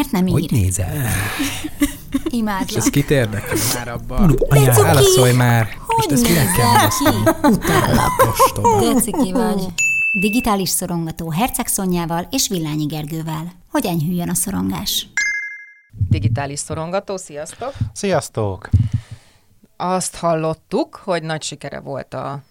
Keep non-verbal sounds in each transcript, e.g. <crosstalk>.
miért nem ír? Hogy nézel? <laughs> És Imádlak. ez kit érdekel már abban? Anyám, válaszolj már! Hogy Most ezt kinek kell? Utállak. Vagy. Digitális szorongató Herceg Szonyával és Villányi Gergővel. Hogy enyhüljön a szorongás? digitális szorongató, sziasztok! Sziasztok! Azt hallottuk, hogy nagy sikere volt a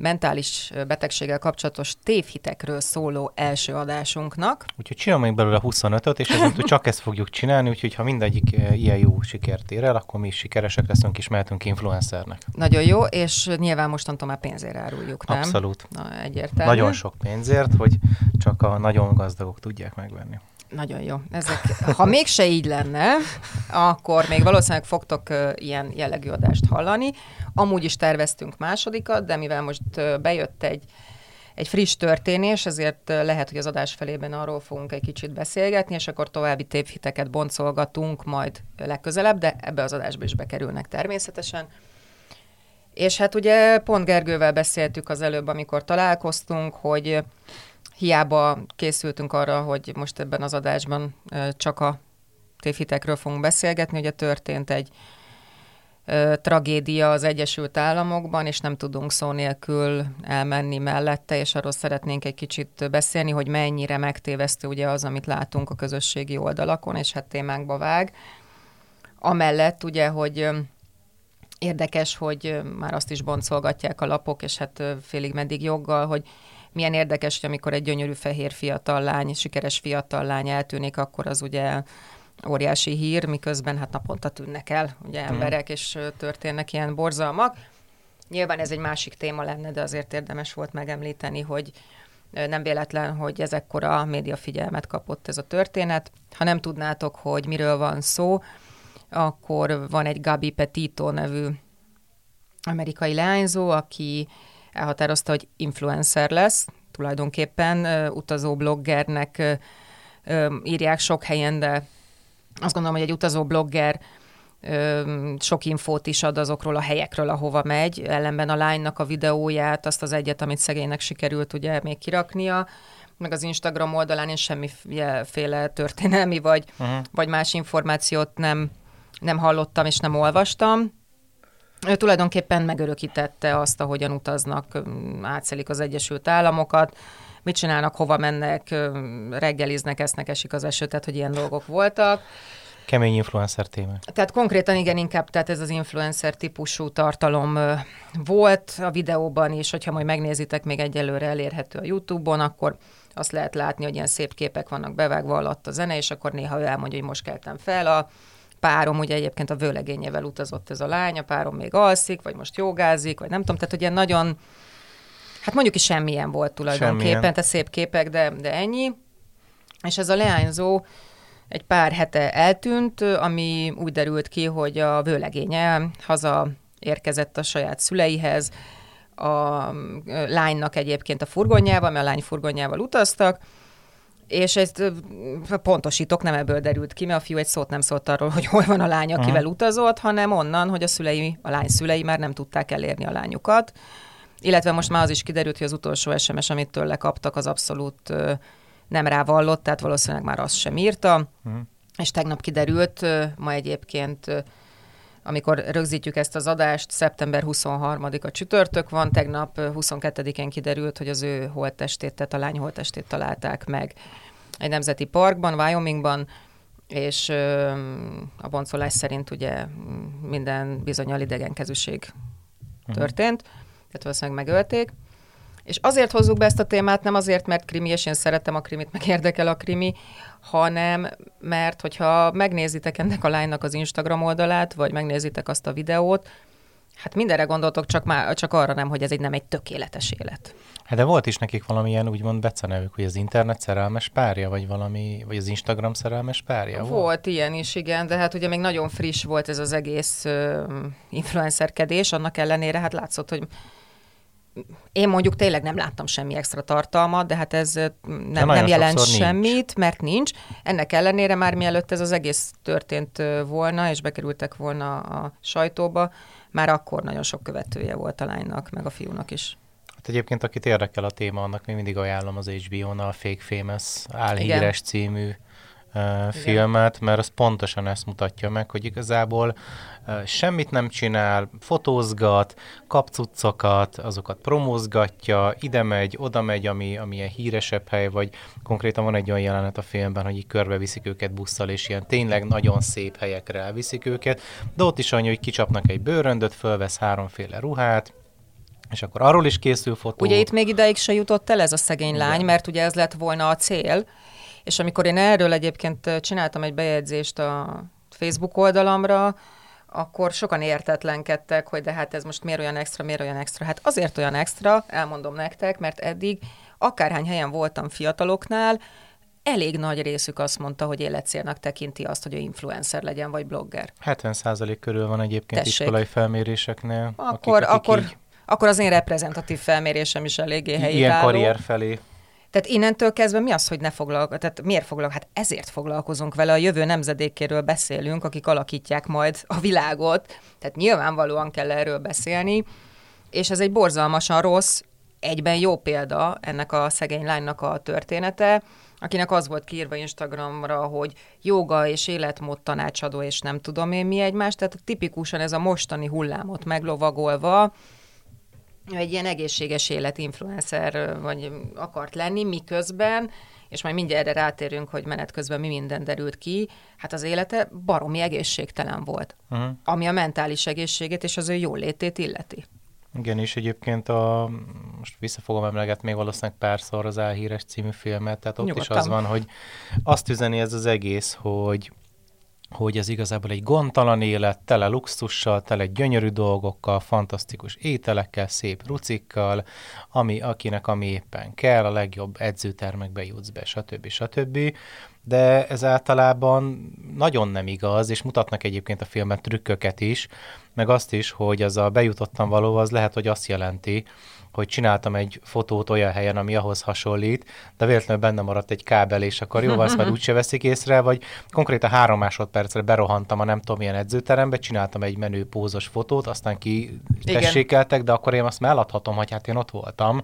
mentális betegséggel kapcsolatos tévhitekről szóló első adásunknak. Úgyhogy csinálom még belőle 25-öt, és ezentúl csak ezt fogjuk csinálni, úgyhogy ha mindegyik ilyen jó sikert ér el, akkor mi is sikeresek leszünk, és mehetünk influencernek. Nagyon jó, és nyilván mostantól már pénzért áruljuk, nem? Abszolút. Na, egyértelmű. Nagyon sok pénzért, hogy csak a nagyon gazdagok tudják megvenni. Nagyon jó. Ezek, ha mégse így lenne, akkor még valószínűleg fogtok ilyen jellegű adást hallani. Amúgy is terveztünk másodikat, de mivel most bejött egy, egy friss történés, ezért lehet, hogy az adás felében arról fogunk egy kicsit beszélgetni, és akkor további tévhiteket boncolgatunk majd legközelebb, de ebbe az adásba is bekerülnek természetesen. És hát ugye pont Gergővel beszéltük az előbb, amikor találkoztunk, hogy hiába készültünk arra, hogy most ebben az adásban csak a tévhitekről fogunk beszélgetni. Ugye történt egy tragédia az Egyesült Államokban, és nem tudunk szó nélkül elmenni mellette, és arról szeretnénk egy kicsit beszélni, hogy mennyire megtévesztő ugye az, amit látunk a közösségi oldalakon, és hát témánkba vág. Amellett ugye, hogy érdekes, hogy már azt is boncolgatják a lapok, és hát félig meddig joggal, hogy milyen érdekes, hogy amikor egy gyönyörű fehér fiatal lány, sikeres fiatal lány eltűnik, akkor az ugye óriási hír, miközben hát naponta tűnnek el ugye emberek, és történnek ilyen borzalmak. Nyilván ez egy másik téma lenne, de azért érdemes volt megemlíteni, hogy nem véletlen, hogy ezekkor a média figyelmet kapott ez a történet. Ha nem tudnátok, hogy miről van szó, akkor van egy Gabi Petito nevű amerikai leányzó, aki elhatározta, hogy influencer lesz, tulajdonképpen utazó bloggernek írják sok helyen, de azt gondolom, hogy egy utazó blogger sok infót is ad azokról a helyekről, ahova megy, ellenben a lánynak a videóját, azt az egyet, amit szegénynek sikerült ugye még kiraknia, meg az Instagram oldalán én semmiféle történelmi vagy, uh-huh. vagy más információt nem, nem hallottam és nem olvastam. Ő tulajdonképpen megörökítette azt, ahogyan utaznak, átszelik az Egyesült Államokat, mit csinálnak, hova mennek, reggeliznek, esznek, esik az eső, tehát hogy ilyen dolgok voltak. Kemény influencer téma. Tehát konkrétan igen, inkább tehát ez az influencer típusú tartalom volt a videóban is, hogyha majd megnézitek, még egyelőre elérhető a YouTube-on, akkor azt lehet látni, hogy ilyen szép képek vannak bevágva alatt a zene, és akkor néha ő elmondja, hogy most keltem fel a párom, ugye egyébként a vőlegényével utazott ez a lány, a párom még alszik, vagy most jogázik, vagy nem tudom, tehát ilyen nagyon, hát mondjuk is semmilyen volt tulajdonképpen, semmilyen. tehát szép képek, de, de ennyi. És ez a leányzó egy pár hete eltűnt, ami úgy derült ki, hogy a vőlegénye haza érkezett a saját szüleihez, a lánynak egyébként a furgonjával, mert a lány furgonjával utaztak, és ezt pontosítok, nem ebből derült ki, mert a fiú egy szót nem szólt arról, hogy hol van a lány, akivel uh-huh. utazott, hanem onnan, hogy a szülei, a lány szülei már nem tudták elérni a lányukat. Illetve most már az is kiderült, hogy az utolsó SMS, amit tőle kaptak, az abszolút nem rávallott, tehát valószínűleg már azt sem írta. Uh-huh. És tegnap kiderült, ma egyébként amikor rögzítjük ezt az adást, szeptember 23-a csütörtök van, tegnap 22-én kiderült, hogy az ő holttestét, tehát a lány holttestét találták meg egy nemzeti parkban, Wyomingban, és a boncolás szerint ugye minden bizonyal idegenkezűség uh-huh. történt, tehát valószínűleg megölték. És azért hozzuk be ezt a témát, nem azért, mert krimi, és én szeretem a krimit, meg érdekel a krimi, hanem mert hogyha megnézitek ennek a lánynak az Instagram oldalát, vagy megnézitek azt a videót, hát mindenre gondoltok, csak, már, csak arra nem, hogy ez egy nem egy tökéletes élet. Hát de volt is nekik valamilyen úgymond becenevük, hogy az internet szerelmes párja, vagy valami, vagy az Instagram szerelmes párja volt? Volt ilyen is, igen, de hát ugye még nagyon friss volt ez az egész influencerkedés, annak ellenére hát látszott, hogy én mondjuk tényleg nem láttam semmi extra tartalmat, de hát ez nem, nem jelent semmit, nincs. mert nincs. Ennek ellenére már mielőtt ez az egész történt volna, és bekerültek volna a sajtóba, már akkor nagyon sok követője volt a lánynak, meg a fiúnak is. Hát egyébként, akit érdekel a téma, annak még mindig ajánlom az HBO-nal a Fake Famous álhíres Igen. című filmet, mert az pontosan ezt mutatja meg, hogy igazából semmit nem csinál, fotózgat, kap cuccokat, azokat promózgatja, ide megy, oda megy, ami, ami ilyen híresebb hely, vagy konkrétan van egy olyan jelenet a filmben, hogy így körbeviszik őket busszal, és ilyen tényleg nagyon szép helyekre elviszik őket, de ott is annyi, hogy kicsapnak egy bőröndöt, fölvesz háromféle ruhát, és akkor arról is készül fotó. Ugye itt még ideig se jutott el ez a szegény lány, Igen. mert ugye ez lett volna a cél, és amikor én erről egyébként csináltam egy bejegyzést a Facebook oldalamra, akkor sokan értetlenkedtek, hogy de hát ez most miért olyan extra, miért olyan extra. Hát azért olyan extra, elmondom nektek, mert eddig akárhány helyen voltam fiataloknál, elég nagy részük azt mondta, hogy életcélnak tekinti azt, hogy ő influencer legyen, vagy blogger. 70% körül van egyébként Tessék. iskolai felméréseknél. Akkor, akik, akik akkor, így... akkor az én reprezentatív felmérésem is eléggé helyi Ilyen karrier felé. Tehát innentől kezdve mi az, hogy ne foglalkozunk? Tehát miért foglalkozunk? Hát ezért foglalkozunk vele, a jövő nemzedékéről beszélünk, akik alakítják majd a világot. Tehát nyilvánvalóan kell erről beszélni, és ez egy borzalmasan rossz, egyben jó példa ennek a szegény lánynak a története, akinek az volt kiírva Instagramra, hogy joga és életmód tanácsadó, és nem tudom én mi egymás, tehát tipikusan ez a mostani hullámot meglovagolva, egy ilyen egészséges életinfluencer vagy akart lenni, miközben, és majd mindjárt erre rátérünk, hogy menet közben mi minden derült ki, hát az élete baromi egészségtelen volt, uh-huh. ami a mentális egészségét és az ő jólétét illeti. Igen, és egyébként a, most vissza fogom emlegetni még valószínűleg párszor az Álhíres című filmet, tehát ott Nyugodtan. is az van, hogy azt üzeni ez az egész, hogy hogy ez igazából egy gondtalan élet, tele luxussal, tele gyönyörű dolgokkal, fantasztikus ételekkel, szép rucikkal, ami, akinek ami éppen kell, a legjobb edzőtermekbe jutsz be, stb. stb. De ez általában nagyon nem igaz, és mutatnak egyébként a filmen trükköket is, meg azt is, hogy az a bejutottam való, az lehet, hogy azt jelenti, hogy csináltam egy fotót olyan helyen, ami ahhoz hasonlít, de véletlenül benne maradt egy kábel, és akkor jó, azt már <laughs> úgyse veszik észre, vagy konkrétan három másodpercre berohantam a nem tudom milyen edzőterembe, csináltam egy menő pózos fotót, aztán ki tessékeltek, de akkor én azt melladhatom, hogy hát én ott voltam,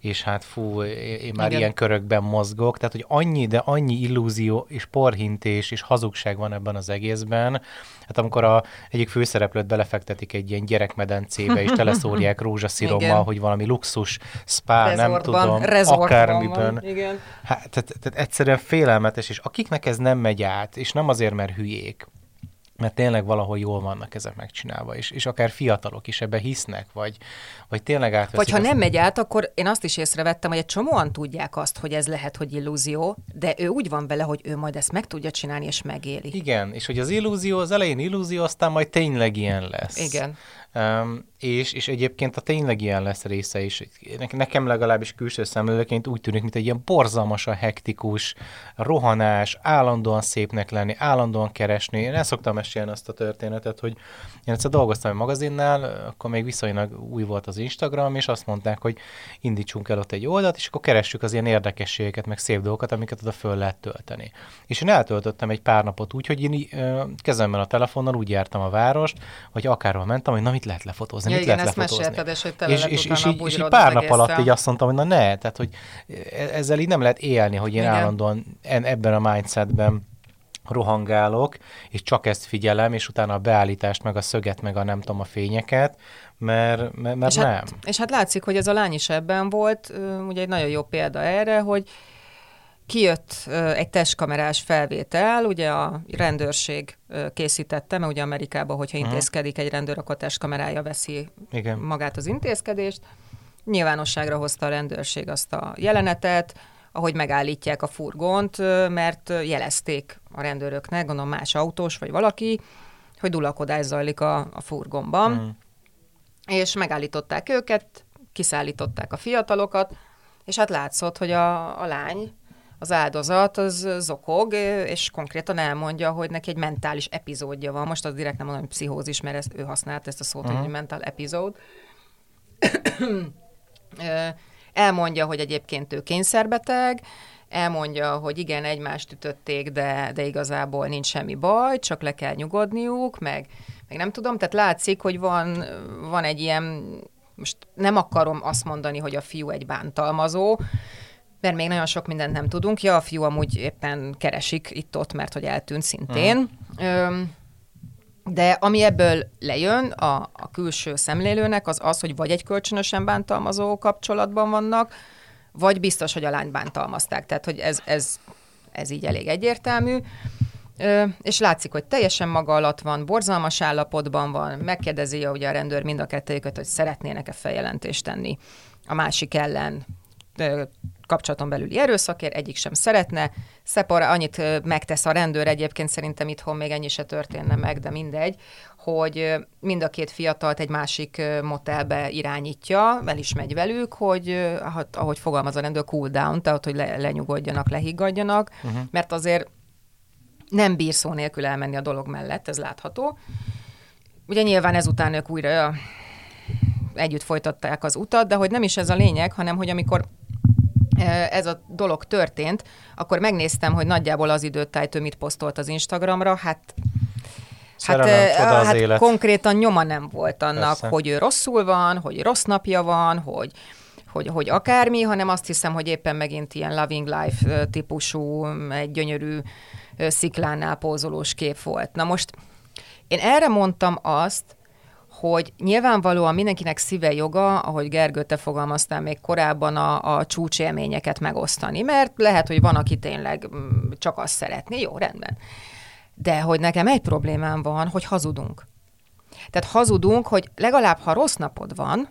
és hát fú, én már Igen. ilyen körökben mozgok, tehát hogy annyi, de annyi illúzió és porhintés és hazugság van ebben az egészben, hát amikor a egyik főszereplőt belefektetik egy ilyen gyerekmedencébe, és teleszórják rózsaszirommal, hogy valami luxus spa, Resortban, nem tudom, akármiben. Igen. Hát, tehát, tehát egyszerűen félelmetes, és akiknek ez nem megy át, és nem azért, mert hülyék, mert tényleg valahol jól vannak ezek megcsinálva, és, és akár fiatalok is ebbe hisznek, vagy, vagy tényleg átveszik. Vagy ha nem megy át, akkor én azt is észrevettem, hogy egy csomóan tudják azt, hogy ez lehet, hogy illúzió, de ő úgy van vele, hogy ő majd ezt meg tudja csinálni, és megéli. Igen, és hogy az illúzió, az elején illúzió, aztán majd tényleg ilyen lesz. Igen. És, és egyébként a tényleg ilyen lesz része is. Nekem legalábbis külső szemlélőként úgy tűnik, mint egy ilyen borzalmasan hektikus, rohanás, állandóan szépnek lenni, állandóan keresni. Én el szoktam mesélni azt a történetet, hogy én egyszer dolgoztam egy magazinnál, akkor még viszonylag új volt az Instagram, és azt mondták, hogy indítsunk el ott egy oldalt, és akkor keressük az ilyen érdekességeket, meg szép dolgokat, amiket oda föl lehet tölteni. És én eltöltöttem egy pár napot úgy, hogy én kezemben a telefonnal úgy jártam a várost, hogy akárhol mentem, hogy na mit lehet lefotózni, ja, mit igen, lehet lefotózni. És, hogy tele és, és, és, így, és így pár nap alatt így azt mondtam, hogy na ne, tehát hogy e- ezzel így nem lehet élni, hogy én igen. állandóan ebben a mindsetben rohangálok, és csak ezt figyelem, és utána a beállítást, meg a szöget, meg a nem tudom, a fényeket, mert, mert, mert és nem. Hát, és hát látszik, hogy ez a lány is ebben volt, ugye egy nagyon jó példa erre, hogy kijött egy testkamerás felvétel, ugye a rendőrség készítette, mert ugye Amerikában, hogyha uh-huh. intézkedik egy rendőr, akkor testkamerája veszi Igen. magát az intézkedést. Nyilvánosságra hozta a rendőrség azt a jelenetet, ahogy megállítják a furgont, mert jelezték a rendőröknek, gondolom más autós vagy valaki, hogy dulakodás zajlik a, a furgonban. Uh-huh. És megállították őket, kiszállították a fiatalokat, és hát látszott, hogy a, a lány az áldozat az zokog, és konkrétan elmondja, hogy neki egy mentális epizódja van. Most az direkt nem mondom, hogy pszichózis, mert ezt, ő használt ezt a szót, uh-huh. hogy mental epizód. elmondja, hogy egyébként ő kényszerbeteg, elmondja, hogy igen, egymást ütötték, de, de igazából nincs semmi baj, csak le kell nyugodniuk, meg, meg nem tudom, tehát látszik, hogy van, van egy ilyen, most nem akarom azt mondani, hogy a fiú egy bántalmazó, mert még nagyon sok mindent nem tudunk. Ja, a fiú amúgy éppen keresik itt-ott, mert hogy eltűnt szintén. Uh-huh. De ami ebből lejön a, a külső szemlélőnek, az az, hogy vagy egy kölcsönösen bántalmazó kapcsolatban vannak, vagy biztos, hogy a lányt bántalmazták. Tehát, hogy ez, ez, ez így elég egyértelmű. Ö, és látszik, hogy teljesen maga alatt van, borzalmas állapotban van, megkérdezi ugye a rendőr mind a kettőjüket, hogy szeretnének-e feljelentést tenni a másik ellen kapcsolaton belüli erőszakért, egyik sem szeretne. Szepara annyit megtesz a rendőr, egyébként szerintem itthon még ennyi se történne meg, de mindegy, hogy mind a két fiatalt egy másik motelbe irányítja, el is megy velük, hogy ahogy fogalmaz a rendőr, cool down, tehát hogy le, lenyugodjanak, lehiggadjanak, uh-huh. mert azért nem bír szó nélkül elmenni a dolog mellett, ez látható. Ugye nyilván ezután ők újra együtt folytatták az utat, de hogy nem is ez a lényeg, hanem hogy amikor ez a dolog történt, akkor megnéztem, hogy nagyjából az időtájt ő mit posztolt az Instagramra, hát Hát, hát élet. konkrétan nyoma nem volt annak, Persze. hogy ő rosszul van, hogy rossz napja van, hogy, hogy, hogy akármi, hanem azt hiszem, hogy éppen megint ilyen loving life típusú, egy gyönyörű sziklánál pózolós kép volt. Na most én erre mondtam azt, hogy nyilvánvalóan mindenkinek szíve joga, ahogy Gergő, te fogalmaztál még korábban, a, a csúcsélményeket megosztani, mert lehet, hogy van, aki tényleg mm, csak azt szeretné, jó, rendben. De hogy nekem egy problémám van, hogy hazudunk. Tehát hazudunk, hogy legalább ha rossz napod van,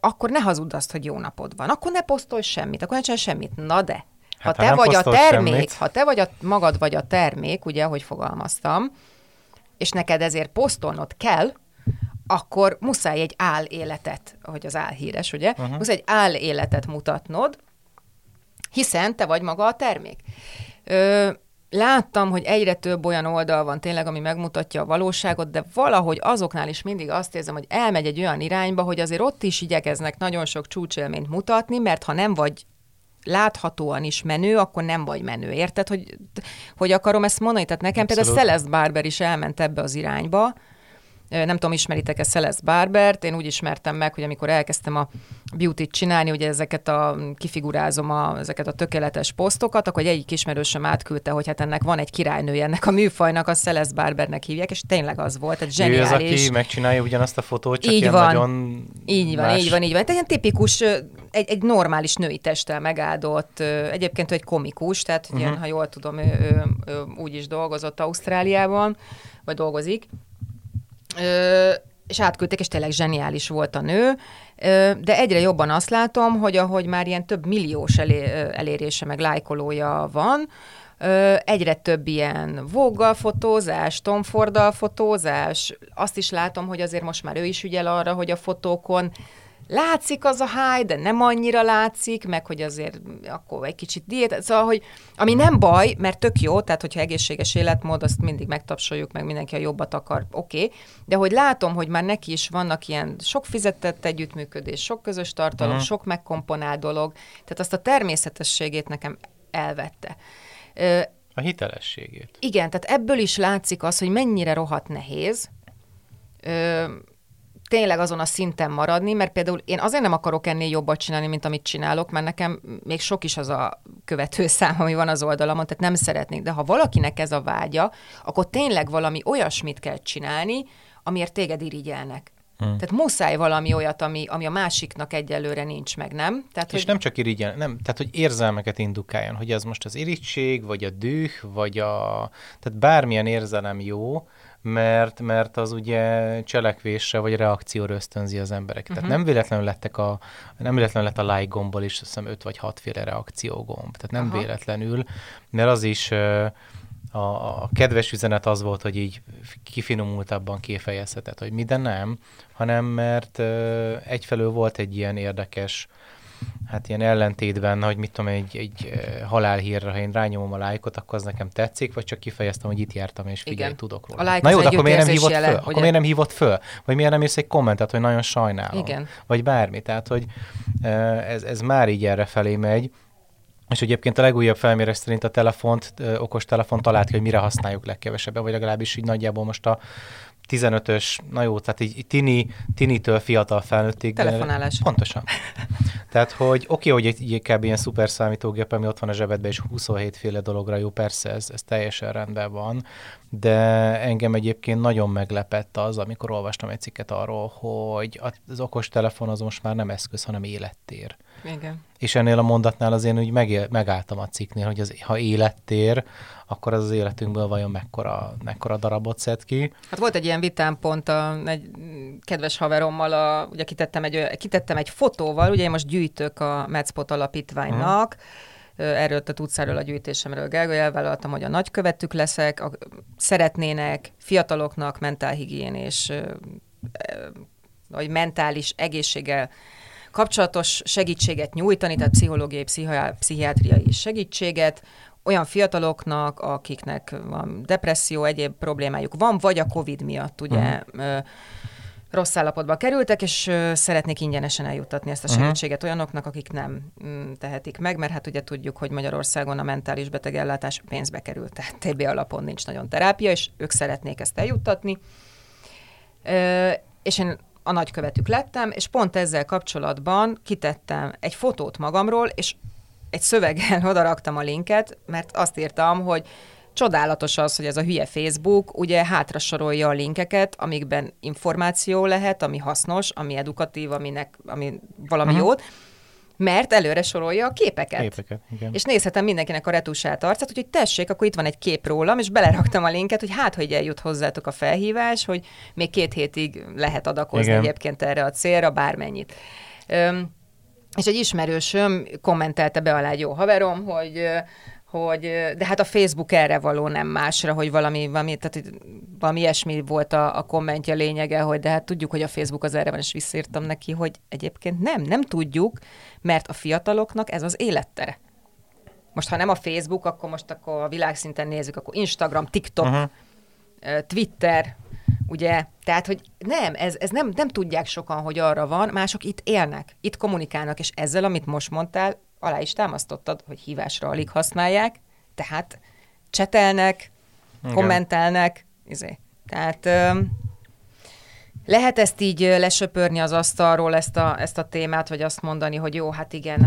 akkor ne hazudd azt, hogy jó napod van. Akkor ne posztolj semmit, akkor ne csinálj semmit. Na de, ha hát, te ha vagy a termék, semmit. ha te vagy a, magad vagy a termék, ugye, ahogy fogalmaztam, és neked ezért posztolnod kell, akkor muszáj egy áll életet, ahogy az áll híres, ugye? Uh-huh. Muszáj egy áll életet mutatnod, hiszen te vagy maga a termék. Ö, láttam, hogy egyre több olyan oldal van tényleg, ami megmutatja a valóságot, de valahogy azoknál is mindig azt érzem, hogy elmegy egy olyan irányba, hogy azért ott is igyekeznek nagyon sok csúcsélményt mutatni, mert ha nem vagy láthatóan is menő, akkor nem vagy menő. Érted, hogy, hogy akarom ezt mondani? Tehát nekem Abszolút. például Celeste Barber is elment ebbe az irányba, nem tudom, ismeritek-e Celeste Barbert, én úgy ismertem meg, hogy amikor elkezdtem a beauty-t csinálni, ugye ezeket a, kifigurázom a, ezeket a tökéletes posztokat, akkor egy egyik ismerősöm átküldte, hogy hát ennek van egy királynője ennek a műfajnak, a Celeste Barbernek hívják, és tényleg az volt, egy zseniális. Ő az, aki megcsinálja ugyanazt a fotót, csak így van. nagyon Így van, más. így van, így van. Egy tipikus, egy, egy normális női testtel megáldott, egyébként egy komikus, tehát uh-huh. ilyen, ha jól tudom, ő, ő, ő úgy is dolgozott Ausztráliában, vagy dolgozik, És átküldték, és tényleg zseniális volt a nő, de egyre jobban azt látom, hogy ahogy már ilyen több milliós elé, elérése, meg lájkolója van, egyre több ilyen Vogue-gal fotózás, Tom Ford-dal fotózás, azt is látom, hogy azért most már ő is ügyel arra, hogy a fotókon látszik az a háj, de nem annyira látszik, meg hogy azért akkor egy kicsit diét, szóval, hogy ami nem baj, mert tök jó, tehát hogyha egészséges életmód, azt mindig megtapsoljuk, meg mindenki a jobbat akar, oké, okay. de hogy látom, hogy már neki is vannak ilyen sok fizetett együttműködés, sok közös tartalom, uh-huh. sok megkomponált dolog, tehát azt a természetességét nekem elvette. A hitelességét. Igen, tehát ebből is látszik az, hogy mennyire rohadt nehéz, tényleg azon a szinten maradni, mert például én azért nem akarok ennél jobbat csinálni, mint amit csinálok, mert nekem még sok is az a követő <laughs> szám, ami van az oldalamon, tehát nem szeretnék. De ha valakinek ez a vágya, akkor tényleg valami olyasmit kell csinálni, amiért téged irigyelnek. Hmm. Tehát muszáj valami olyat, ami, ami a másiknak egyelőre nincs meg, nem? Tehát, és hogy... nem csak irigyel, nem, tehát hogy érzelmeket indukáljon, hogy ez most az irigység, vagy a düh, vagy a... Tehát bármilyen érzelem jó, mert, mert az ugye cselekvésre vagy reakcióra ösztönzi az embereket. Uh-huh. Tehát mhm. nem véletlenül lettek a, nem véletlenül lett a like gombból is, azt hiszem 5 vagy 6 féle reakciógomb. Tehát nem Aha. véletlenül, mert az is a, a kedves üzenet az volt, hogy így kifinomultabban kifejezheted, hogy minden nem, hanem mert egyfelől volt egy ilyen érdekes hát ilyen ellentétben, hogy mit tudom, egy, egy halálhírra, ha én rányomom a lájkot, akkor az nekem tetszik, vagy csak kifejeztem, hogy itt jártam, és figyelj, Igen. tudok róla. A Na jó, akkor miért nem hívott jele, föl? Ugye? Akkor miért nem hívott föl? Vagy miért nem írsz egy kommentet, hogy nagyon sajnálom? Igen. Vagy bármi. Tehát, hogy ez, ez már így erre felé megy. És egyébként a legújabb felmérés szerint a telefont, okos telefon talált ki, hogy mire használjuk legkevesebben, vagy legalábbis így nagyjából most a 15-ös, na jó, tehát így tini, tinitől fiatal felnőttig. Telefonálás. Pontosan. Tehát, hogy oké, okay, hogy egy, kb. ilyen szuper számítógép, ami ott van a zsebedben, és 27 féle dologra jó, persze, ez, ez teljesen rendben van, de engem egyébként nagyon meglepett az, amikor olvastam egy cikket arról, hogy az okos telefon az most már nem eszköz, hanem élettér. Igen. És ennél a mondatnál azért úgy megél, megálltam a cikknél, hogy az, ha élettér, akkor az az életünkből vajon mekkora, mekkora darabot szed ki. Hát volt egy ilyen vitám pont a, egy kedves haverommal, a, ugye kitettem egy, kitettem egy fotóval, ugye én most gyűjtök a Metspot alapítványnak, hmm. Erről tudsz erről a gyűjtésemről. Gergely elvállaltam, hogy a nagykövetük leszek, a, szeretnének fiataloknak mentálhigién és vagy mentális egészséggel kapcsolatos segítséget nyújtani, tehát pszichológiai, pszichiátriai segítséget, olyan fiataloknak, akiknek van depresszió, egyéb problémájuk van, vagy a COVID miatt ugye uh-huh. Rossz állapotba kerültek, és szeretnék ingyenesen eljuttatni ezt a mhm. segítséget uh-huh. olyanoknak, akik nem mm, tehetik meg, mert hát ugye tudjuk, hogy Magyarországon a mentális betegellátás pénzbe került, tehát TB alapon nincs nagyon terápia, és ők szeretnék ezt eljuttatni. És én a nagykövetük lettem, és pont ezzel kapcsolatban kitettem egy fotót magamról, és egy szöveggel <laughs> odaraktam a linket, mert azt írtam, hogy csodálatos az, hogy ez a hülye Facebook ugye hátra sorolja a linkeket, amikben információ lehet, ami hasznos, ami edukatív, aminek, ami valami uh-huh. jót, mert előre sorolja a képeket. Képeket, igen. És nézhetem mindenkinek a retusát arcát, úgyhogy tessék, akkor itt van egy kép rólam, és beleraktam a linket, hogy hát, hogy eljut hozzátok a felhívás, hogy még két hétig lehet adakozni igen. egyébként erre a célra, bármennyit. Üm, és egy ismerősöm kommentelte be alá egy jó haverom, hogy hogy, de hát a Facebook erre való nem másra, hogy valami, valami, tehát valami ilyesmi volt a, a kommentje lényege, hogy de hát tudjuk, hogy a Facebook az erre van, és visszírtam neki, hogy egyébként nem, nem tudjuk, mert a fiataloknak ez az élettere. Most, ha nem a Facebook, akkor most akkor a világszinten nézzük, akkor Instagram, TikTok, uh-huh. Twitter, ugye? Tehát, hogy nem, ez, ez nem, nem tudják sokan, hogy arra van, mások itt élnek, itt kommunikálnak, és ezzel, amit most mondtál, alá is támasztottad, hogy hívásra alig használják, tehát csetelnek, Igen. kommentelnek, izé. Tehát öm, lehet ezt így lesöpörni az asztalról, ezt a, ezt a témát, vagy azt mondani, hogy jó, hát igen,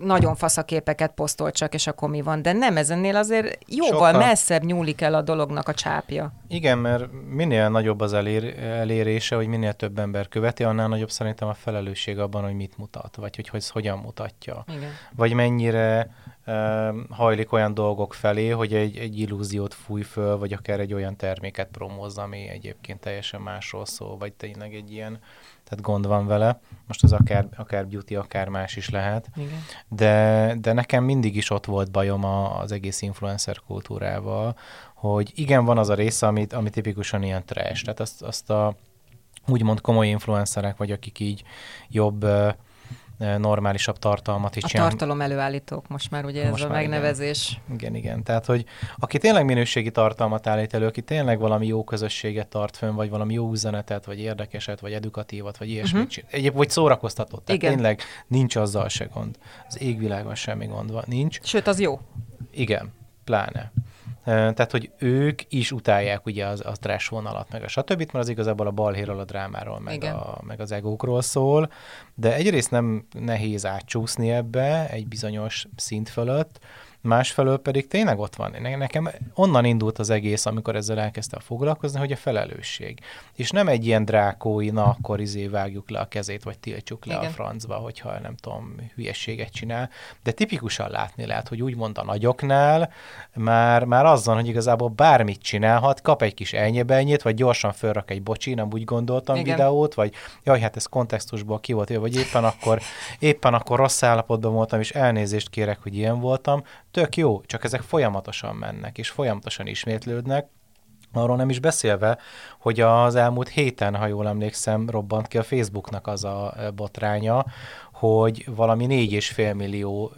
nagyon fasz a képeket posztol csak, és akkor mi van. De nem, ezennél azért jóval Sokkal... messzebb nyúlik el a dolognak a csápja. Igen, mert minél nagyobb az elér, elérése, hogy minél több ember követi, annál nagyobb szerintem a felelősség abban, hogy mit mutat, vagy hogy, hogy hogyan mutatja. Igen. Vagy mennyire hajlik olyan dolgok felé, hogy egy, egy illúziót fúj föl, vagy akár egy olyan terméket promóz, ami egyébként teljesen másról szól, vagy tényleg egy ilyen, tehát gond van vele. Most az akár, akár beauty, akár más is lehet. Igen. De, de nekem mindig is ott volt bajom a, az egész influencer kultúrával, hogy igen, van az a része, amit, ami tipikusan ilyen trash, tehát azt, azt a úgymond komoly influencerek, vagy akik így jobb normálisabb tartalmat is A csinál. tartalom előállítók most már ugye most ez a megnevezés. Igen. igen, igen. Tehát, hogy aki tényleg minőségi tartalmat állít elő, aki tényleg valami jó közösséget tart fönn, vagy valami jó üzenetet, vagy érdekeset, vagy edukatívat, vagy ilyesmit uh-huh. Egyéb, vagy szórakoztatott. Tehát igen. tényleg nincs azzal se gond. Az égvilágon semmi gond van. Nincs. Sőt, az jó. Igen, pláne. Tehát, hogy ők is utálják ugye az, a trash vonalat, meg a stb., mert az igazából a balhéről, a drámáról, meg, a, meg az egókról szól, de egyrészt nem nehéz átcsúszni ebbe egy bizonyos szint fölött, másfelől pedig tényleg ott van. Nekem onnan indult az egész, amikor ezzel elkezdtem foglalkozni, hogy a felelősség. És nem egy ilyen drákói, na akkor izé vágjuk le a kezét, vagy tiltsuk le Igen. a francba, hogyha nem tudom, hülyességet csinál. De tipikusan látni lehet, hogy úgymond a nagyoknál már, már azzal, hogy igazából bármit csinálhat, kap egy kis elnyebelnyét, vagy gyorsan fölrak egy bocsi, nem úgy gondoltam Igen. videót, vagy jaj, hát ez kontextusból ki volt, vagy éppen akkor, éppen akkor rossz állapotban voltam, és elnézést kérek, hogy ilyen voltam, tök jó, csak ezek folyamatosan mennek, és folyamatosan ismétlődnek, Arról nem is beszélve, hogy az elmúlt héten, ha jól emlékszem, robbant ki a Facebooknak az a botránya, hogy valami négy és fél millió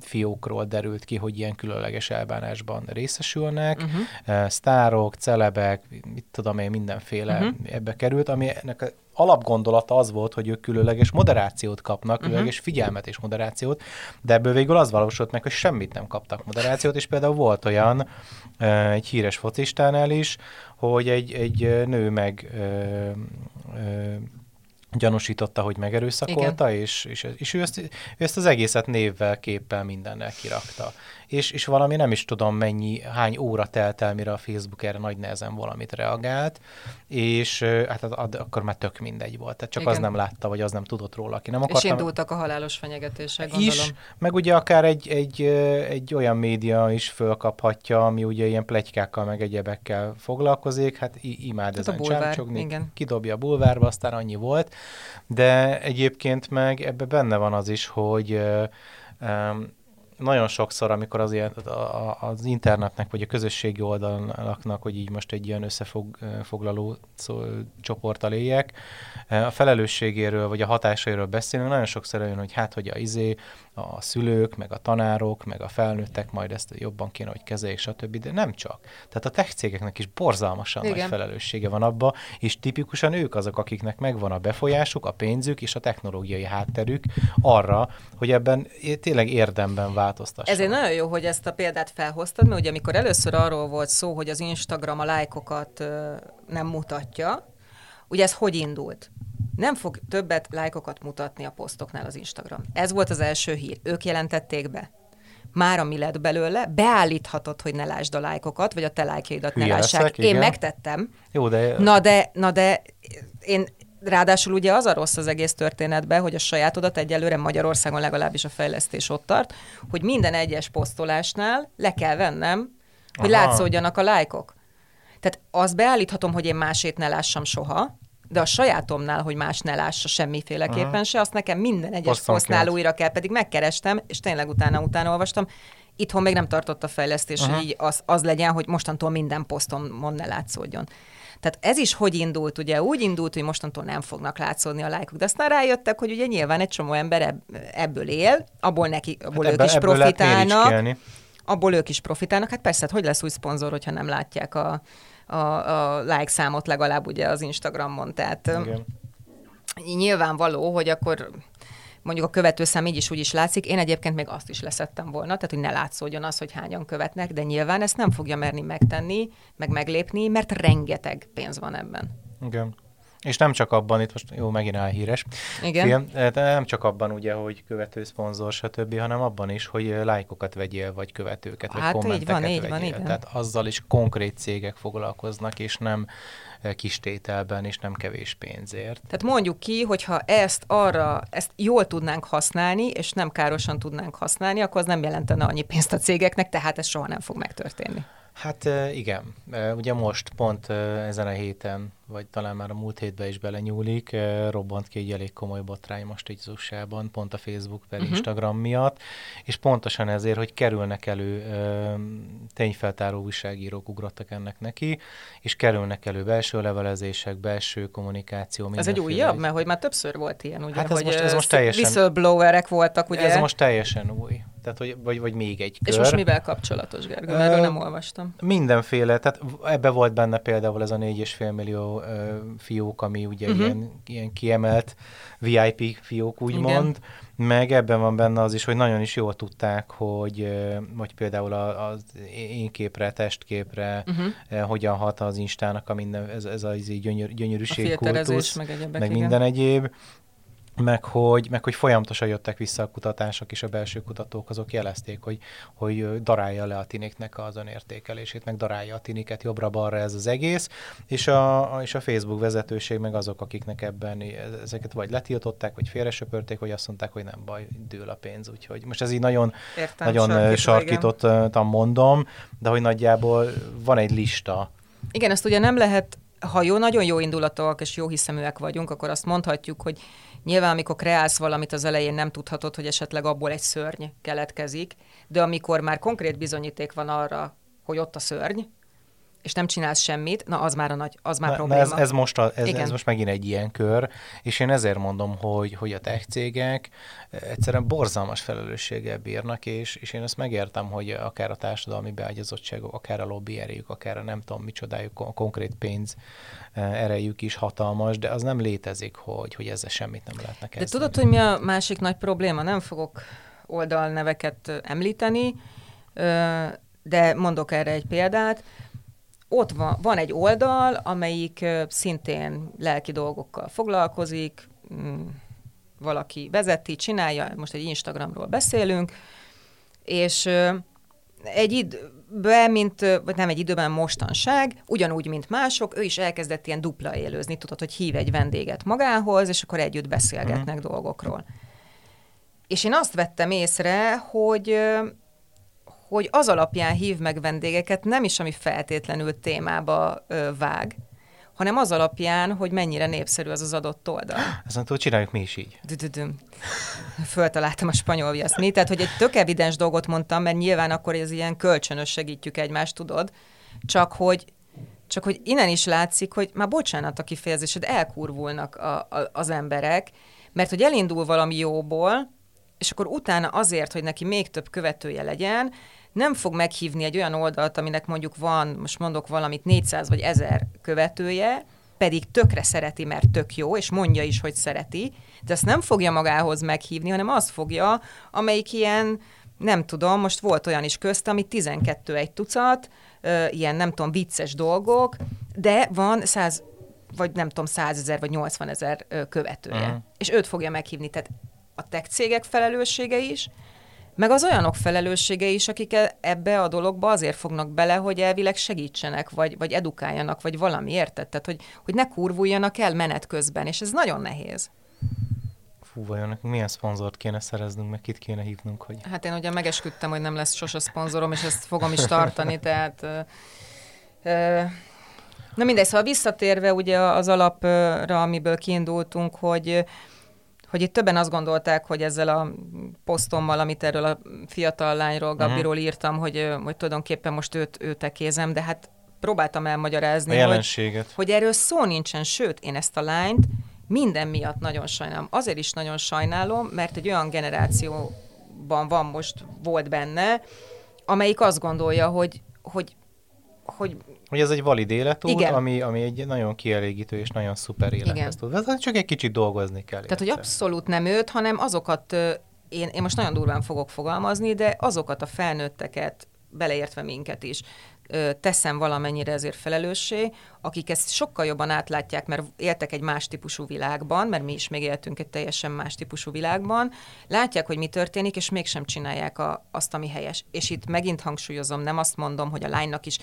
fiókról derült ki, hogy ilyen különleges elbánásban részesülnek. Uh-huh. Sztárok, celebek, mit tudom én, mindenféle uh-huh. ebbe került, ami ennek alapgondolata az volt, hogy ők különleges moderációt kapnak, uh-huh. különleges figyelmet és moderációt, de ebből végül az valósult meg, hogy semmit nem kaptak moderációt, és például volt olyan egy híres focistánál is, hogy egy, egy nő meg ö, ö, gyanúsította, hogy megerőszakolta, és, és, és ő, ezt, ő ezt az egészet névvel, képpel, mindennel kirakta és, és valami nem is tudom mennyi, hány óra telt el, mire a Facebook erre nagy nehezen valamit reagált, és hát az, az, akkor már tök mindegy volt. Tehát csak Igen. az nem látta, vagy az nem tudott róla, aki nem akarta. És indultak a halálos fenyegetések, gondolom. Is, meg ugye akár egy, egy, egy olyan média is fölkaphatja, ami ugye ilyen plegykákkal, meg egyebekkel foglalkozik, hát imád ezen csámcsogni, kidobja a bulvárba, aztán annyi volt, de egyébként meg ebbe benne van az is, hogy um, nagyon sokszor, amikor az, ilyen, az internetnek, vagy a közösségi oldalaknak, hogy így most egy ilyen összefoglaló csoporttal éljek, a felelősségéről, vagy a hatásairól beszélünk, nagyon sokszor olyan, hogy hát, hogy a izé, a szülők, meg a tanárok, meg a felnőttek majd ezt jobban kéne, hogy kezeljék, stb. De nem csak. Tehát a tech cégeknek is borzalmasan Igen. nagy felelőssége van abba, és tipikusan ők azok, akiknek megvan a befolyásuk, a pénzük és a technológiai hátterük arra, hogy ebben tényleg érdemben változtassanak. Ezért nagyon jó, hogy ezt a példát felhoztad, mert ugye amikor először arról volt szó, hogy az Instagram a lájkokat nem mutatja, ugye ez hogy indult? Nem fog többet lájkokat mutatni a posztoknál az Instagram. Ez volt az első hír. Ők jelentették be. Már ami lett belőle, beállíthatod, hogy ne lásd a lájkokat, vagy a te lájkjaidat ne lássák. Leszek, én igen. megtettem. Jó, de... Na de, na de én Ráadásul ugye az a rossz az egész történetben, hogy a sajátodat egyelőre Magyarországon legalábbis a fejlesztés ott tart, hogy minden egyes posztolásnál le kell vennem, hogy Aha. látszódjanak a lájkok. Tehát azt beállíthatom, hogy én másét ne lássam soha, de a sajátomnál, hogy más ne lássa semmiféleképpen uh-huh. se, azt nekem minden egyes posztnál újra kell, pedig megkerestem, és tényleg utána-utána olvastam, itthon még nem tartott a fejlesztés, uh-huh. hogy így az, az legyen, hogy mostantól minden poszton mond ne látszódjon. Tehát ez is hogy indult, ugye úgy indult, hogy mostantól nem fognak látszódni a lájkok, de aztán rájöttek, hogy ugye nyilván egy csomó ember ebből él, abból neki, abból hát ők is profitálnak. Abból ők is profitálnak. Hát persze, hát hogy lesz új szponzor, hogyha nem látják a, a, a like számot legalább ugye az Instagramon. Tehát Igen. nyilvánvaló, hogy akkor mondjuk a követőszám így is úgy is látszik. Én egyébként még azt is leszettem volna, tehát hogy ne látszódjon az, hogy hányan követnek, de nyilván ezt nem fogja merni megtenni, meg meglépni, mert rengeteg pénz van ebben. Igen. És nem csak abban, itt most jó, megint híres Igen. film, de nem csak abban ugye, hogy követő, szponzor, stb., hanem abban is, hogy lájkokat vegyél, vagy követőket, hát vagy kommenteket így van, így vegyél. Van, igen. Tehát azzal is konkrét cégek foglalkoznak, és nem kis tételben, és nem kevés pénzért. Tehát mondjuk ki, hogyha ezt arra, ezt jól tudnánk használni, és nem károsan tudnánk használni, akkor az nem jelentene annyi pénzt a cégeknek, tehát ez soha nem fog megtörténni. Hát igen, ugye most pont ezen a héten, vagy talán már a múlt hétben is belenyúlik, robbant ki egy elég komoly botrány most így az pont a Facebook per uh-huh. Instagram miatt, és pontosan ezért, hogy kerülnek elő tényfeltáró újságírók ugrottak ennek neki, és kerülnek elő belső levelezések, belső kommunikáció. Ez egy újabb, mert hogy már többször volt ilyen, ugye, hát ez hogy most, ez most teljesen, whistleblowerek voltak, ugye? Ez most teljesen új. Tehát, hogy, vagy, vagy még egy kör. És most mivel kapcsolatos, Gergő? Erről nem olvastam. Mindenféle, tehát ebbe volt benne például ez a 4,5 millió ö, fiók, ami ugye uh-huh. ilyen, ilyen kiemelt VIP fiók, úgymond, Igen. meg ebben van benne az is, hogy nagyon is jól tudták, hogy, hogy például az én képre, testképre uh-huh. hogyan hat az Instának a minden, ez, ez az gyönyör, gyönyörűség kultusz, meg, egyebek, meg minden egyéb, meg hogy, meg hogy folyamatosan jöttek vissza a kutatások, és a belső kutatók azok jelezték, hogy, hogy darálja le a tiniknek az önértékelését, meg darálja a tiniket jobbra-balra ez az egész, és a, és a Facebook vezetőség meg azok, akiknek ebben ezeket vagy letiltották, vagy félresöpörték, vagy azt mondták, hogy nem baj, dől a pénz, úgyhogy most ez így nagyon, Értem, nagyon sarkítottan mondom, de hogy nagyjából van egy lista. Igen, ezt ugye nem lehet ha jó, nagyon jó indulatúak és jó hiszeműek vagyunk, akkor azt mondhatjuk, hogy Nyilván, amikor kreálsz valamit az elején nem tudhatod, hogy esetleg abból egy szörny keletkezik, de amikor már konkrét bizonyíték van arra, hogy ott a szörny, és nem csinálsz semmit, na az már a nagy, az már na, probléma. Na ez, ez, most a, ez, ez most megint egy ilyen kör, és én ezért mondom, hogy, hogy a tech cégek egyszerűen borzalmas felelősséggel bírnak, és, és én ezt megértem, hogy akár a társadalmi beágyazottságok, akár a lobby erejük, akár a nem tudom micsodájuk, a konkrét pénz erejük is hatalmas, de az nem létezik, hogy, hogy ezzel semmit nem lehetne kezdeni. De tudod, hogy mi a másik nagy probléma? Nem fogok oldalneveket említeni, de mondok erre egy példát. Ott van, van egy oldal, amelyik szintén lelki dolgokkal foglalkozik, mm, valaki vezeti, csinálja, most egy Instagramról beszélünk, és egy időben, mint, vagy nem egy időben, mostanság, ugyanúgy, mint mások, ő is elkezdett ilyen dupla élőzni, tudod, hogy hív egy vendéget magához, és akkor együtt beszélgetnek uh-huh. dolgokról. És én azt vettem észre, hogy hogy az alapján hív meg vendégeket, nem is ami feltétlenül témába ö, vág, hanem az alapján, hogy mennyire népszerű az az adott oldal. Ezt nem csináljuk mi is így. Düdüdüm. Föltaláltam a spanyol viaszt. Mi? Tehát, hogy egy tök evidens dolgot mondtam, mert nyilván akkor ez ilyen kölcsönös segítjük egymást, tudod? Csak hogy csak hogy innen is látszik, hogy már bocsánat a kifejezésed, elkurvulnak a, a, az emberek, mert hogy elindul valami jóból, és akkor utána azért, hogy neki még több követője legyen, nem fog meghívni egy olyan oldalt, aminek mondjuk van, most mondok valamit, 400 vagy 1000 követője, pedig tökre szereti, mert tök jó, és mondja is, hogy szereti, de ezt nem fogja magához meghívni, hanem az fogja, amelyik ilyen, nem tudom, most volt olyan is közt, ami 12 egy tucat, ilyen nem tudom, vicces dolgok, de van 100 vagy nem tudom, 100 ezer vagy 80 ezer követője. Uh-huh. És őt fogja meghívni. Tehát a tech cégek felelőssége is, meg az olyanok felelőssége is, akik e- ebbe a dologba azért fognak bele, hogy elvileg segítsenek, vagy, vagy edukáljanak, vagy valami, érted? Tehát, hogy, hogy ne kurvuljanak el menet közben, és ez nagyon nehéz. Fú, vajon milyen szponzort kéne szereznünk, meg kit kéne hívnunk, hogy... Hát én ugye megesküdtem, hogy nem lesz sose szponzorom, és ezt fogom is tartani, tehát... Ö, ö, na mindegy, szóval visszatérve ugye az alapra, amiből kiindultunk, hogy hogy itt többen azt gondolták, hogy ezzel a posztommal, amit erről a fiatal lányról, mhm. Gabiról írtam, hogy, hogy tulajdonképpen most őt, őt ekézem, de hát próbáltam elmagyarázni, hogy, hogy erről szó nincsen, sőt, én ezt a lányt minden miatt nagyon sajnálom. Azért is nagyon sajnálom, mert egy olyan generációban van most, volt benne, amelyik azt gondolja, hogy, hogy hogy... Hogy ez egy valid életút, ami, ami egy nagyon kielégítő és nagyon szuper élethez tud vezetni, csak egy kicsit dolgozni kell. Tehát, érte. hogy abszolút nem őt, hanem azokat, én, én most nagyon durván fogok fogalmazni, de azokat a felnőtteket, beleértve minket is, teszem valamennyire ezért felelőssé, akik ezt sokkal jobban átlátják, mert éltek egy más típusú világban, mert mi is még éltünk egy teljesen más típusú világban, látják, hogy mi történik, és mégsem csinálják a, azt, ami helyes. És itt megint hangsúlyozom, nem azt mondom, hogy a lánynak is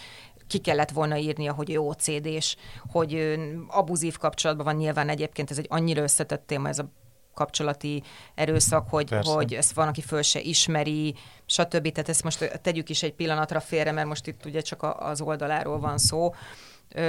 ki kellett volna írnia, hogy jó OCD-s, hogy abuzív kapcsolatban van nyilván egyébként, ez egy annyira összetett téma, ez a kapcsolati erőszak, hogy, hogy ezt van, aki föl se ismeri, stb. Tehát ezt most tegyük is egy pillanatra félre, mert most itt ugye csak az oldaláról van szó. Ö,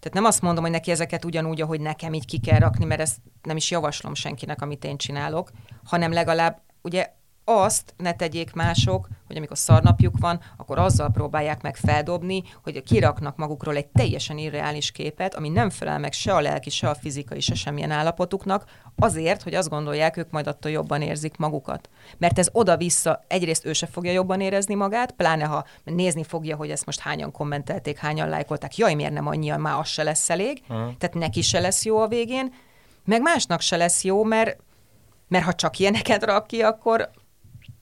tehát nem azt mondom, hogy neki ezeket ugyanúgy, ahogy nekem így ki kell rakni, mert ezt nem is javaslom senkinek, amit én csinálok, hanem legalább ugye azt ne tegyék mások, hogy amikor szarnapjuk van, akkor azzal próbálják meg feldobni, hogy kiraknak magukról egy teljesen irreális képet, ami nem felel meg se a lelki, se a fizikai, se semmilyen állapotuknak, azért, hogy azt gondolják, ők majd attól jobban érzik magukat. Mert ez oda-vissza, egyrészt ő se fogja jobban érezni magát, pláne ha nézni fogja, hogy ezt most hányan kommentelték, hányan lájkolták, jaj, miért nem annyian, már az se lesz elég, uh-huh. tehát neki se lesz jó a végén, meg másnak se lesz jó, mert mert ha csak ilyeneket rak ki, akkor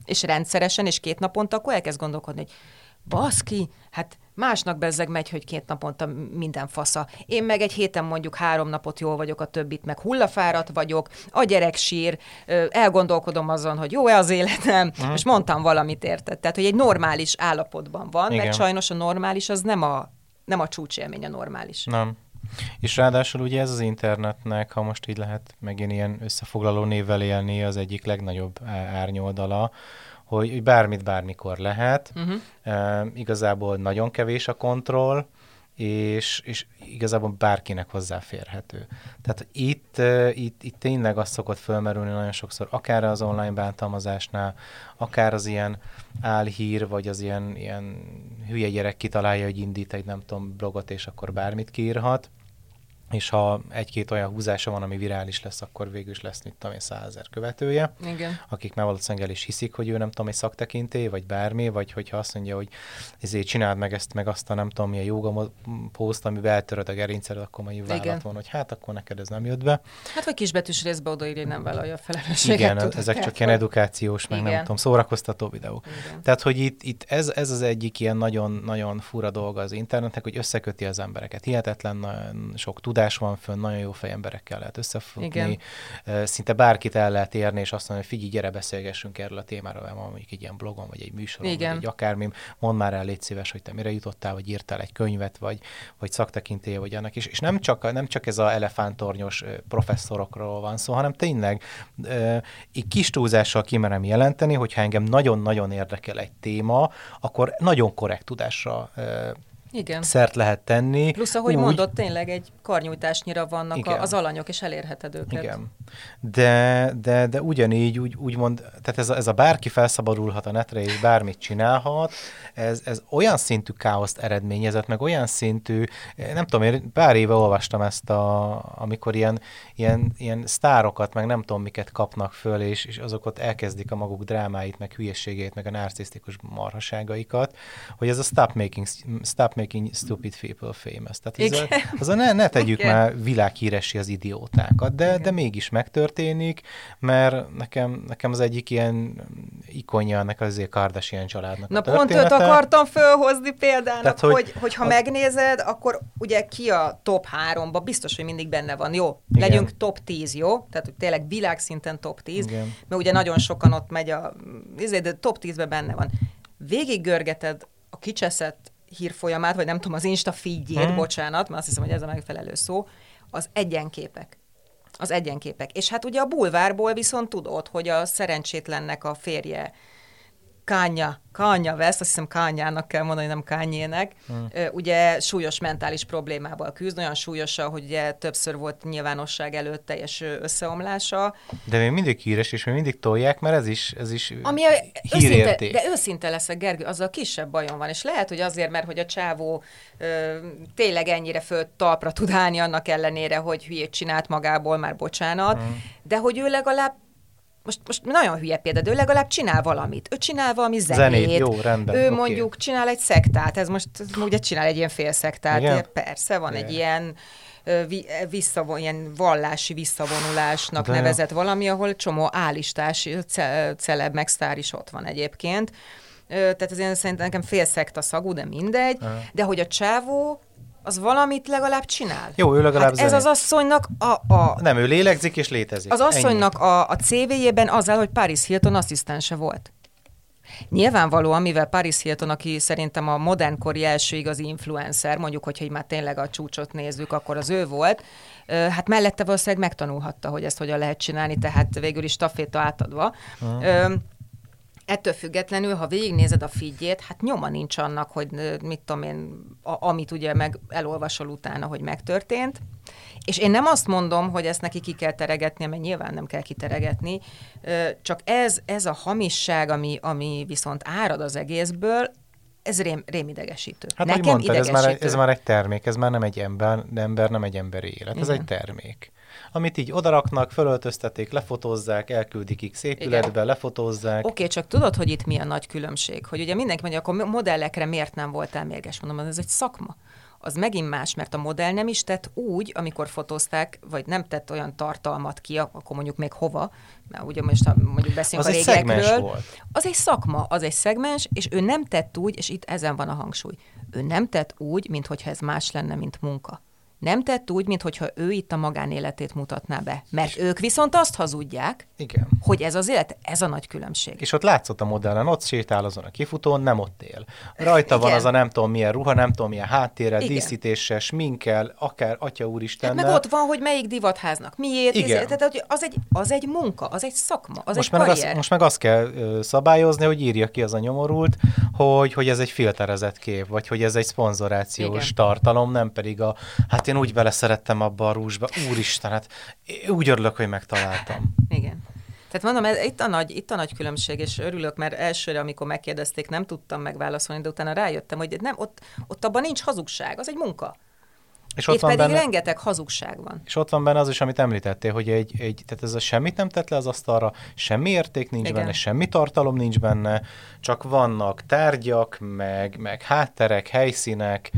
és rendszeresen, és két naponta, akkor elkezd gondolkodni, hogy baszki, hát másnak bezzeg megy, hogy két naponta minden fasza. Én meg egy héten mondjuk három napot jól vagyok, a többit meg hullafáradt vagyok, a gyerek sír, elgondolkodom azon, hogy jó-e az életem, uh-huh. és mondtam valamit érted. Tehát, hogy egy normális állapotban van, Igen. mert sajnos a normális az nem a, nem a csúcsélmény a normális. Nem. És ráadásul ugye ez az internetnek, ha most így lehet megint ilyen összefoglaló névvel élni, az egyik legnagyobb árnyoldala, hogy, hogy bármit bármikor lehet. Uh-huh. E, igazából nagyon kevés a kontroll, és, és igazából bárkinek hozzáférhető. Tehát itt, itt, itt tényleg az szokott fölmerülni nagyon sokszor, akár az online bántalmazásnál, akár az ilyen álhír, vagy az ilyen, ilyen hülye gyerek kitalálja, hogy indít egy nem tudom blogot, és akkor bármit kiírhat, és ha egy-két olyan húzása van, ami virális lesz, akkor végül is lesz, mit tudom én, százezer követője, Igen. akik már valószínűleg el is hiszik, hogy ő nem tudom, egy szaktekinté, vagy bármi, vagy hogyha azt mondja, hogy ezért csináld meg ezt, meg azt a nem tudom, milyen joga poszt, amivel eltöröd a gerinced, akkor majd vállat van, hogy hát akkor neked ez nem jött be. Hát vagy kisbetűs részbe odaírja, hogy nem vállalja a felelősséget. Igen, tudod, ezek csak ilyen edukációs, meg Igen. nem tudom, szórakoztató videók. Igen. Tehát, hogy itt, itt ez, ez az egyik ilyen nagyon, nagyon fura dolga az internetnek, hogy összeköti az embereket. Hihetetlen sok tudás van fönn, nagyon jó fejemberekkel lehet összefogni. Igen. Szinte bárkit el lehet érni, és azt mondani, hogy figyelj, gyere, beszélgessünk erről a témáról, vagy mondjuk egy ilyen blogon, vagy egy műsoron, Igen. vagy egy akármi, mondd már el, légy szíves, hogy te mire jutottál, vagy írtál egy könyvet, vagy, vagy szaktekintélye, vagy annak. És, és nem, csak, nem csak ez a elefántornyos professzorokról van szó, hanem tényleg egy kis túlzással kimerem jelenteni, hogyha engem nagyon-nagyon érdekel egy téma, akkor nagyon korrekt tudásra igen. szert lehet tenni. Plusz, ahogy úgy... mondott, tényleg egy karnyújtásnyira vannak Igen. az alanyok, és elérheted őket. Igen. De, de, de ugyanígy, úgy, úgymond, tehát ez a, ez a bárki felszabadulhat a netre, és bármit csinálhat, ez, ez olyan szintű káoszt eredményezett, meg olyan szintű, nem tudom, én pár éve olvastam ezt, a, amikor ilyen, ilyen, ilyen sztárokat, meg nem tudom miket kapnak föl, és, és azok ott elkezdik a maguk drámáit, meg hülyeségét, meg a narcisztikus marhaságaikat, hogy ez a stop making, stop making stupid people famous. Tehát ez a, az a ne, ne tegyük Igen. már világhíresi az idiótákat, de, de mégis megtörténik, mert nekem, nekem az egyik ilyen ikonja ennek az Kardashian családnak Na pont őt akartam fölhozni például, Tehát, hogy, hogy, hogy ha a... megnézed, akkor ugye ki a top háromba, biztos, hogy mindig benne van. Jó, Igen. legyünk top 10, jó? Tehát, hogy tényleg világszinten top 10, Igen. mert ugye nagyon sokan ott megy a, izé, de top 10-ben benne van. Végig görgeted a kicseszett hírfolyamát, vagy nem tudom, az Insta feedjét, hmm. bocsánat, mert azt hiszem, hogy ez a megfelelő szó, az egyenképek. Az egyenképek. És hát ugye a bulvárból viszont tudod, hogy a szerencsétlennek a férje Kánya, Kánya vesz, azt hiszem Kányának kell mondani, nem Kányének, hmm. ugye súlyos mentális problémával küzd, olyan súlyos, hogy ugye többször volt nyilvánosság előtt teljes összeomlása. De még mindig híres, és még mindig tolják, mert ez is, ez is Ami a, őszinte, De őszinte leszek, Gergő, azzal kisebb bajom van, és lehet, hogy azért, mert hogy a csávó ö, tényleg ennyire föl talpra tud állni annak ellenére, hogy hülyét csinált magából, már bocsánat, hmm. de hogy ő legalább most, most nagyon hülye példa, de ő legalább csinál valamit. Ő csinál valami zenét. zenét jó, rendben. Ő okay. mondjuk csinál egy szektát, ez most ugye csinál egy ilyen félszektát. Igen? Persze, van Igen. egy ilyen visszavon, ilyen vallási visszavonulásnak de nevezett jó. valami, ahol csomó állistás, celeb meg sztár is ott van egyébként. Tehát ez én szerintem nekem félszekta szagú, de mindegy. Uh. De hogy a csávó az valamit legalább csinál. Jó, ő legalább hát ez az asszonynak a, a... Nem, ő lélegzik és létezik. Az asszonynak a, a CV-jében az áll, hogy Paris Hilton asszisztense volt. Nyilvánvalóan, mivel Paris Hilton, aki szerintem a modernkori első igazi influencer, mondjuk, hogyha már tényleg a csúcsot nézzük, akkor az ő volt, hát mellette valószínűleg megtanulhatta, hogy ezt hogyan lehet csinálni, tehát végül is taféta átadva. Uh-huh. Ettől függetlenül, ha végignézed a figyét, hát nyoma nincs annak, hogy mit tudom én, a, amit ugye meg elolvasol utána, hogy megtörtént. És én nem azt mondom, hogy ezt neki ki kell teregetni, mert nyilván nem kell kiteregetni, csak ez, ez a hamisság, ami, ami viszont árad az egészből, ez rém, rémidegesítő. Hát, Nekem mondtad, idegesítő. ez már, ez már egy termék, ez már nem egy ember, ember nem egy emberi élet, ez Igen. egy termék amit így odaraknak, fölöltöztetik, lefotózzák, elküldik X épületbe, lefotózzák. Oké, okay, csak tudod, hogy itt mi a nagy különbség? Hogy ugye mindenki mondja, akkor modellekre miért nem voltál mérges? Mondom, ez egy szakma az megint más, mert a modell nem is tett úgy, amikor fotózták, vagy nem tett olyan tartalmat ki, akkor mondjuk még hova, mert ugye most mondjuk beszélünk az a régekről. Volt. Az egy szakma, az egy szegmens, és ő nem tett úgy, és itt ezen van a hangsúly. Ő nem tett úgy, mintha ez más lenne, mint munka nem tett úgy, mintha ő itt a magánéletét mutatná be. Mert ők viszont azt hazudják, Igen. hogy ez az élet, ez a nagy különbség. És ott látszott a modellen, ott sétál azon a kifutón, nem ott él. Rajta Igen. van az a nem tudom milyen ruha, nem tudom milyen háttérrel, Igen. díszítéssel, sminkel, akár atya úristen. Hát meg ott van, hogy melyik divatháznak, miért, Igen. izé- tehát az egy, az egy munka, az egy szakma, az most egy meg, karrier. azt, most meg azt kell szabályozni, hogy írja ki az a nyomorult, hogy, hogy ez egy filterezett kép, vagy hogy ez egy szponzorációs Igen. tartalom, nem pedig a, hát én úgy beleszerettem abba a rúzsba, úristen, hát én úgy örülök, hogy megtaláltam. Igen. Tehát mondom, ez, itt, a nagy, itt a nagy különbség, és örülök, mert elsőre, amikor megkérdezték, nem tudtam megválaszolni, de utána rájöttem, hogy nem, ott, ott abban nincs hazugság, az egy munka. És Itt ott van pedig benne, rengeteg hazugság van. És ott van benne az is, amit említettél, hogy egy, egy tehát ez a semmit nem tett le az asztalra, semmi érték nincs Igen. benne, semmi tartalom nincs benne, csak vannak tárgyak, meg, meg hátterek, helyszínek,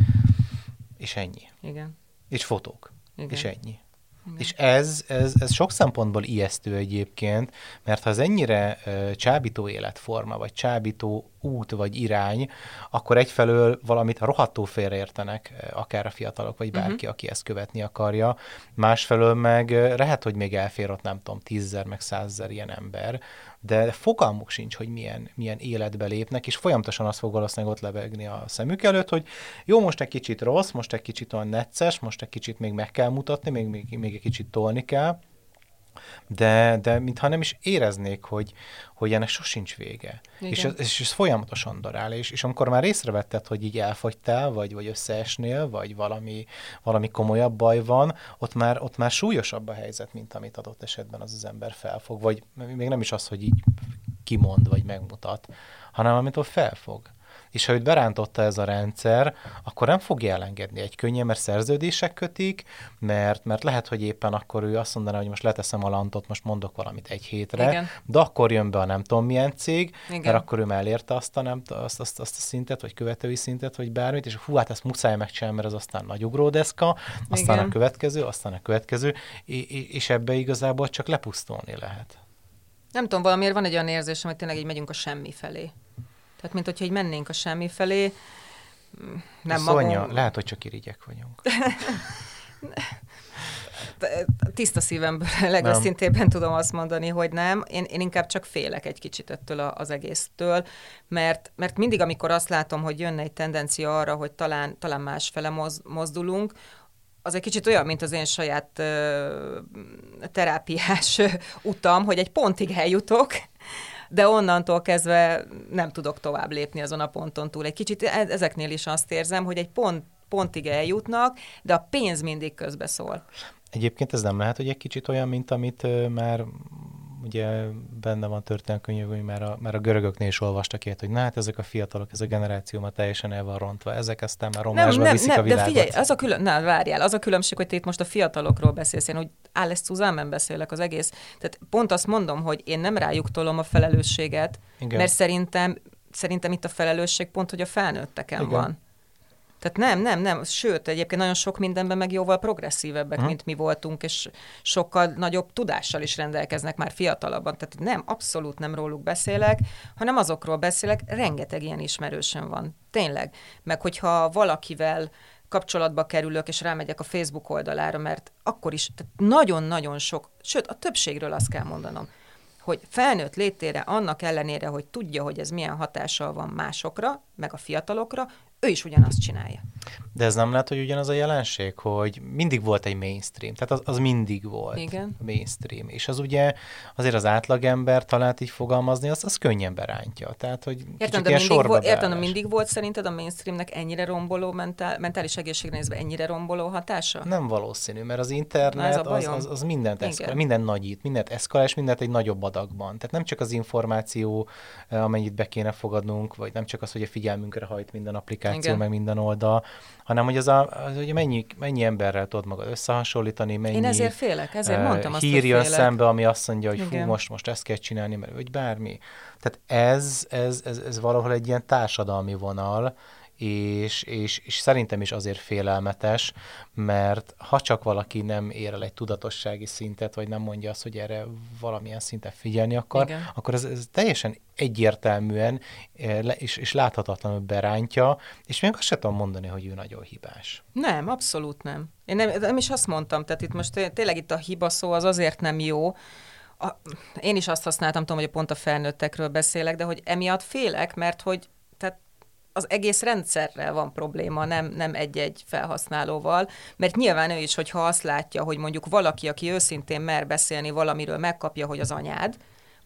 és ennyi. Igen. És fotók. Igen. És ennyi. Igen. És ez, ez, ez sok szempontból ijesztő egyébként, mert ha ez ennyire ö, csábító életforma, vagy csábító út, vagy irány, akkor egyfelől valamit rohadtó félreértenek, ö, akár a fiatalok, vagy bárki, uh-huh. aki ezt követni akarja. Másfelől meg ö, lehet, hogy még elfér ott, nem tudom, tízzer, meg százzer ilyen ember, de fogalmuk sincs, hogy milyen, milyen életbe lépnek, és folyamatosan azt fog valószínűleg ott lebegni a szemük előtt, hogy jó, most egy kicsit rossz, most egy kicsit olyan necces, most egy kicsit még meg kell mutatni, még, még, még egy kicsit tolni kell, de, de mintha nem is éreznék, hogy, hogy ennek sosincs vége. Igen. És ez, és ez folyamatosan darál, és, és amikor már észrevetted, hogy így elfogytál, vagy, vagy összeesnél, vagy valami, valami komolyabb baj van, ott már, ott már súlyosabb a helyzet, mint amit adott esetben az az ember felfog, vagy még nem is az, hogy így kimond, vagy megmutat, hanem amit ott felfog. És ha őt berántotta ez a rendszer, akkor nem fogja elengedni egy könnyen, mert szerződések kötik, mert, mert lehet, hogy éppen akkor ő azt mondaná, hogy most leteszem a lantot, most mondok valamit egy hétre, Igen. de akkor jön be a nem tudom milyen cég, Igen. mert akkor ő elérte azt a, nem, azt, azt, azt a szintet, vagy követői szintet, vagy bármit, és hú, hát ezt muszáj megcsinálni, mert az aztán nagy ugródeszka, aztán Igen. a következő, aztán a következő, és, és ebbe igazából csak lepusztulni lehet. Nem tudom, valamiért van egy olyan érzésem, hogy tényleg így megyünk a semmi felé. Tehát, mint hogyha így mennénk a semmi felé, mm, nem Szonya, magunk, lehet, hogy csak irigyek vagyunk. tiszta szívemből <laughs> legőszintébben tudom azt mondani, hogy nem. Én, én inkább csak félek egy kicsit ettől a- az egésztől, mert, mert mindig, amikor azt látom, hogy jönne egy tendencia arra, hogy talán, talán másfele moz, mozdulunk, az egy kicsit olyan, mint az én saját ö, terápiás ö, utam, hogy egy pontig eljutok, de onnantól kezdve nem tudok tovább lépni azon a ponton túl. Egy kicsit e- ezeknél is azt érzem, hogy egy pont, pontig eljutnak, de a pénz mindig közbeszól. Egyébként ez nem lehet, hogy egy kicsit olyan, mint amit már ugye benne van történelmkönyvben, hogy már a, már a görögöknél is olvastak ilyet, hogy na hát ezek a fiatalok, ez a generáció már teljesen el van rontva, ezek aztán már romlásba viszik a de világot. figyelj, az a külön, na, várjál, az a különbség, hogy te itt most a fiatalokról beszélsz, én úgy Alice Suzanne beszélek az egész. Tehát pont azt mondom, hogy én nem rájuk tolom a felelősséget, Igen. mert szerintem, szerintem itt a felelősség pont, hogy a felnőtteken Igen. van. Tehát nem, nem, nem. Sőt, egyébként nagyon sok mindenben meg jóval progresszívebbek, Hm. mint mi voltunk, és sokkal nagyobb tudással is rendelkeznek már fiatalabban. Tehát nem, abszolút nem róluk beszélek, hanem azokról beszélek, rengeteg ilyen ismerősöm van. Tényleg. Meg hogyha valakivel kapcsolatba kerülök, és rámegyek a Facebook oldalára, mert akkor is nagyon-nagyon sok, sőt, a többségről azt kell mondanom, hogy felnőtt létére annak ellenére, hogy tudja, hogy ez milyen hatással van másokra, meg a fiatalokra, ő is ugyanazt csinálja. De ez nem lehet, hogy ugyanaz a jelenség, hogy mindig volt egy mainstream, tehát az, az mindig volt Igen. mainstream, és az ugye azért az átlagember talált így fogalmazni, az, az könnyen berántja. Tehát, hogy Értem, de mindig, volt, értem, de mindig volt szerinted a mainstreamnek ennyire romboló, mentál, mentális egészségre nézve ennyire romboló hatása? Nem valószínű, mert az Na, internet ez a az, az, az mindent eszkal, mindent nagyít, mindent eszkal, és mindent egy nagyobb adagban. Tehát nem csak az információ, eh, amennyit be kéne fogadnunk, vagy nem csak az, hogy a figyelmünkre hajt minden applikáció, Igen. meg minden oldal, hanem hogy az, a, az hogy mennyi, mennyi emberrel tudod magad összehasonlítani, mennyi Én ezért félek, ezért eh, mondtam azt, hír hogy jön szembe, ami azt mondja, hogy fú, Igen. most, most ezt kell csinálni, mert vagy bármi. Tehát ez, ez, ez, ez valahol egy ilyen társadalmi vonal, és, és, és szerintem is azért félelmetes, mert ha csak valaki nem ér el egy tudatossági szintet, vagy nem mondja azt, hogy erre valamilyen szinten figyelni akar, Igen. akkor ez, ez teljesen egyértelműen eh, és, és láthatatlanul berántja, és még azt sem tudom mondani, hogy ő nagyon hibás. Nem, abszolút nem. Én nem, nem is azt mondtam, tehát itt most tényleg itt a hiba szó az azért nem jó, a, én is azt használtam, tudom, hogy pont a felnőttekről beszélek, de hogy emiatt félek, mert hogy az egész rendszerrel van probléma, nem, nem egy-egy felhasználóval, mert nyilván ő is, hogyha azt látja, hogy mondjuk valaki, aki őszintén mer beszélni valamiről, megkapja, hogy az anyád,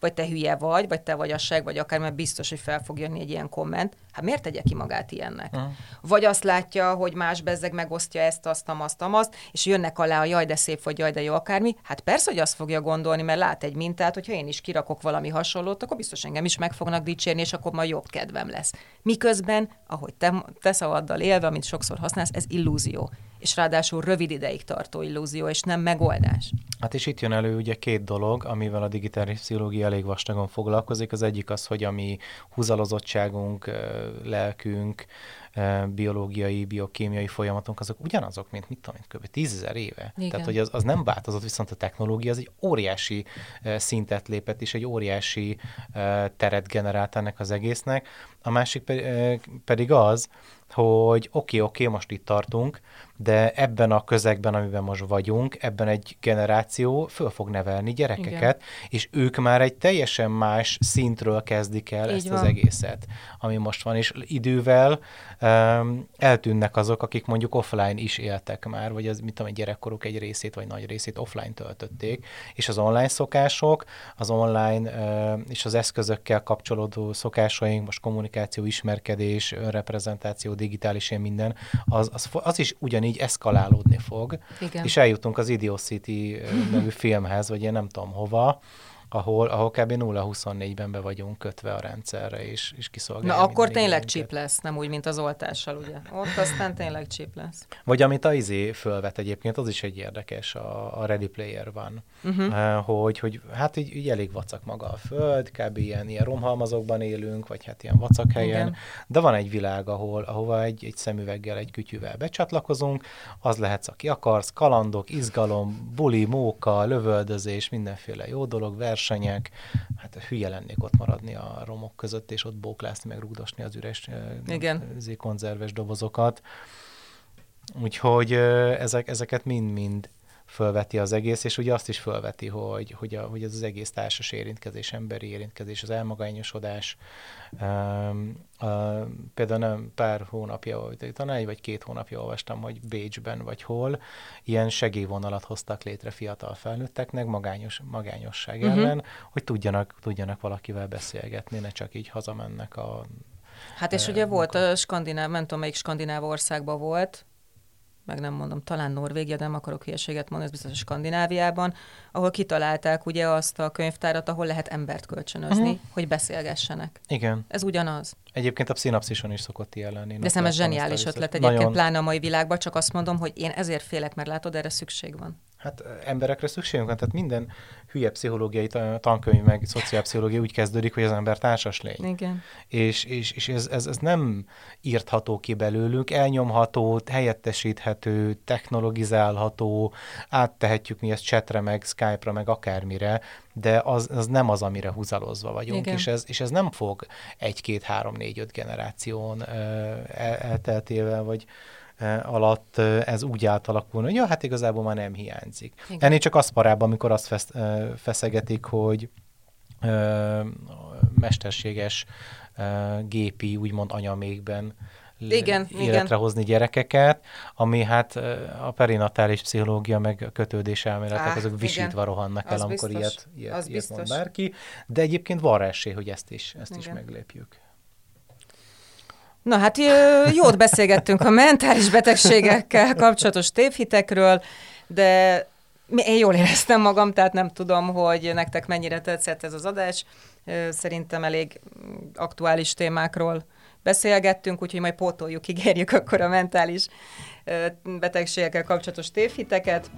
vagy te hülye vagy, vagy te vagy a seg, vagy akár, mert biztos, hogy fel fog jönni egy ilyen komment. Hát miért tegye ki magát ilyennek? Uh-huh. Vagy azt látja, hogy más bezzeg megosztja ezt, azt, azt, azt, és jönnek alá a jaj, de szép vagy, jaj, de jó akármi. Hát persze, hogy azt fogja gondolni, mert lát egy mintát, hogyha én is kirakok valami hasonlót, akkor biztos engem is meg fognak dicsérni, és akkor majd jobb kedvem lesz. Miközben, ahogy te, te szavaddal élve, amit sokszor használsz, ez illúzió és ráadásul rövid ideig tartó illúzió, és nem megoldás. Hát és itt jön elő ugye két dolog, amivel a digitális pszichológia elég vastagon foglalkozik. Az egyik az, hogy a mi húzalozottságunk, lelkünk, biológiai, biokémiai folyamatunk, azok ugyanazok, mint mit tudom kb. tízezer éve. Igen. Tehát, hogy az, az nem változott, viszont a technológia az egy óriási szintet lépett, és egy óriási teret generált ennek az egésznek. A másik pedig az, hogy oké, okay, oké, okay, most itt tartunk, de ebben a közegben, amiben most vagyunk, ebben egy generáció föl fog nevelni gyerekeket, Igen. és ők már egy teljesen más szintről kezdik el Így ezt van. az egészet, ami most van, és idővel um, eltűnnek azok, akik mondjuk offline is éltek már, vagy az, mit tudom, egy gyerekkoruk egy részét, vagy nagy részét offline töltötték, és az online szokások, az online uh, és az eszközökkel kapcsolódó szokásaink, most kommunikáció, ismerkedés, önreprezentáció, digitális ilyen minden, az, az, az is ugyanígy így eszkalálódni fog, Igen. és eljutunk az Idiocity nevű filmhez, vagy én nem tudom hova, ahol, ahol kb. 0-24-ben be vagyunk kötve a rendszerre, és, és kiszolgálja. Na akkor tényleg csíp lesz, nem úgy, mint az oltással, ugye? Ott aztán tényleg csíp lesz. Vagy amit a izé fölvet egyébként, az is egy érdekes, a, a Ready Player van, uh-huh. hogy, hogy hát így, így elég vacak maga a föld, kb. ilyen, ilyen romhalmazokban élünk, vagy hát ilyen vacak helyen, Igen. de van egy világ, ahol, ahova egy, egy szemüveggel, egy kütyűvel becsatlakozunk, az lehetsz, aki akarsz, kalandok, izgalom, buli, móka, lövöldözés, mindenféle jó dolog, vers versenyek, hát hülye lennék ott maradni a romok között, és ott bóklászni, meg rúgdosni az üres Igen. konzerves dobozokat. Úgyhogy ezek, ezeket mind-mind fölveti az egész, és ugye azt is fölveti, hogy, hogy, a, hogy ez az egész társas érintkezés, emberi érintkezés, az elmagányosodás. Um, uh, például nem pár hónapja, talán egy vagy két hónapja olvastam, hogy Bécsben vagy hol ilyen segélyvonalat hoztak létre fiatal felnőtteknek magányos, magányosság uh-huh. ellen, hogy tudjanak, tudjanak valakivel beszélgetni, ne csak így hazamennek a Hát és ugye volt a skandináv, nem tudom melyik skandináv országban volt, meg nem mondom, talán Norvégia, de nem akarok hülyeséget mondani, ez biztos a Skandináviában, ahol kitalálták ugye azt a könyvtárat, ahol lehet embert kölcsönözni, uh-huh. hogy beszélgessenek. Igen. Ez ugyanaz. Egyébként a szinapszison is szokott ilyen lenni. De szerintem ez zseniális ötlet egyébként, Nagyon... pláne a mai világban, csak azt mondom, hogy én ezért félek, mert látod, erre szükség van. Hát emberekre szükségünk van, tehát minden hülye pszichológiai tankönyv, meg szociálpszichológia úgy kezdődik, hogy az ember társas lény. Igen. És, és, és ez, ez, ez nem írtható ki belőlünk, elnyomható, helyettesíthető, technologizálható, áttehetjük mi ezt chatre, meg Skype-ra, meg akármire, de az, az nem az, amire húzalozva vagyunk, és ez, és ez nem fog egy, két, három, négy, öt generáción el, elteltével, vagy alatt ez úgy átalakulni, hogy ja, hát igazából már nem hiányzik. Igen. Ennél csak az parább, amikor azt fesz, feszegetik, hogy ö, mesterséges ö, gépi, úgymond anyamékben igen, életre igen. hozni gyerekeket, ami hát a perinatális pszichológia meg a kötődés elméletek, azok visítva igen. rohannak el, amikor biztos. ilyet, ilyet, az ilyet mond bárki, de egyébként van rá esély, hogy ezt is, ezt is meglépjük. Na hát jót beszélgettünk a mentális betegségekkel kapcsolatos tévhitekről, de én jól éreztem magam, tehát nem tudom, hogy nektek mennyire tetszett ez az adás. Szerintem elég aktuális témákról beszélgettünk, úgyhogy majd pótoljuk, ígérjük akkor a mentális betegségekkel kapcsolatos tévhiteket,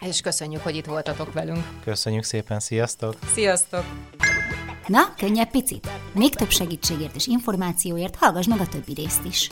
és köszönjük, hogy itt voltatok velünk. Köszönjük szépen, sziasztok! Sziasztok! Na, könnyebb picit? Még több segítségért és információért hallgass meg a többi részt is.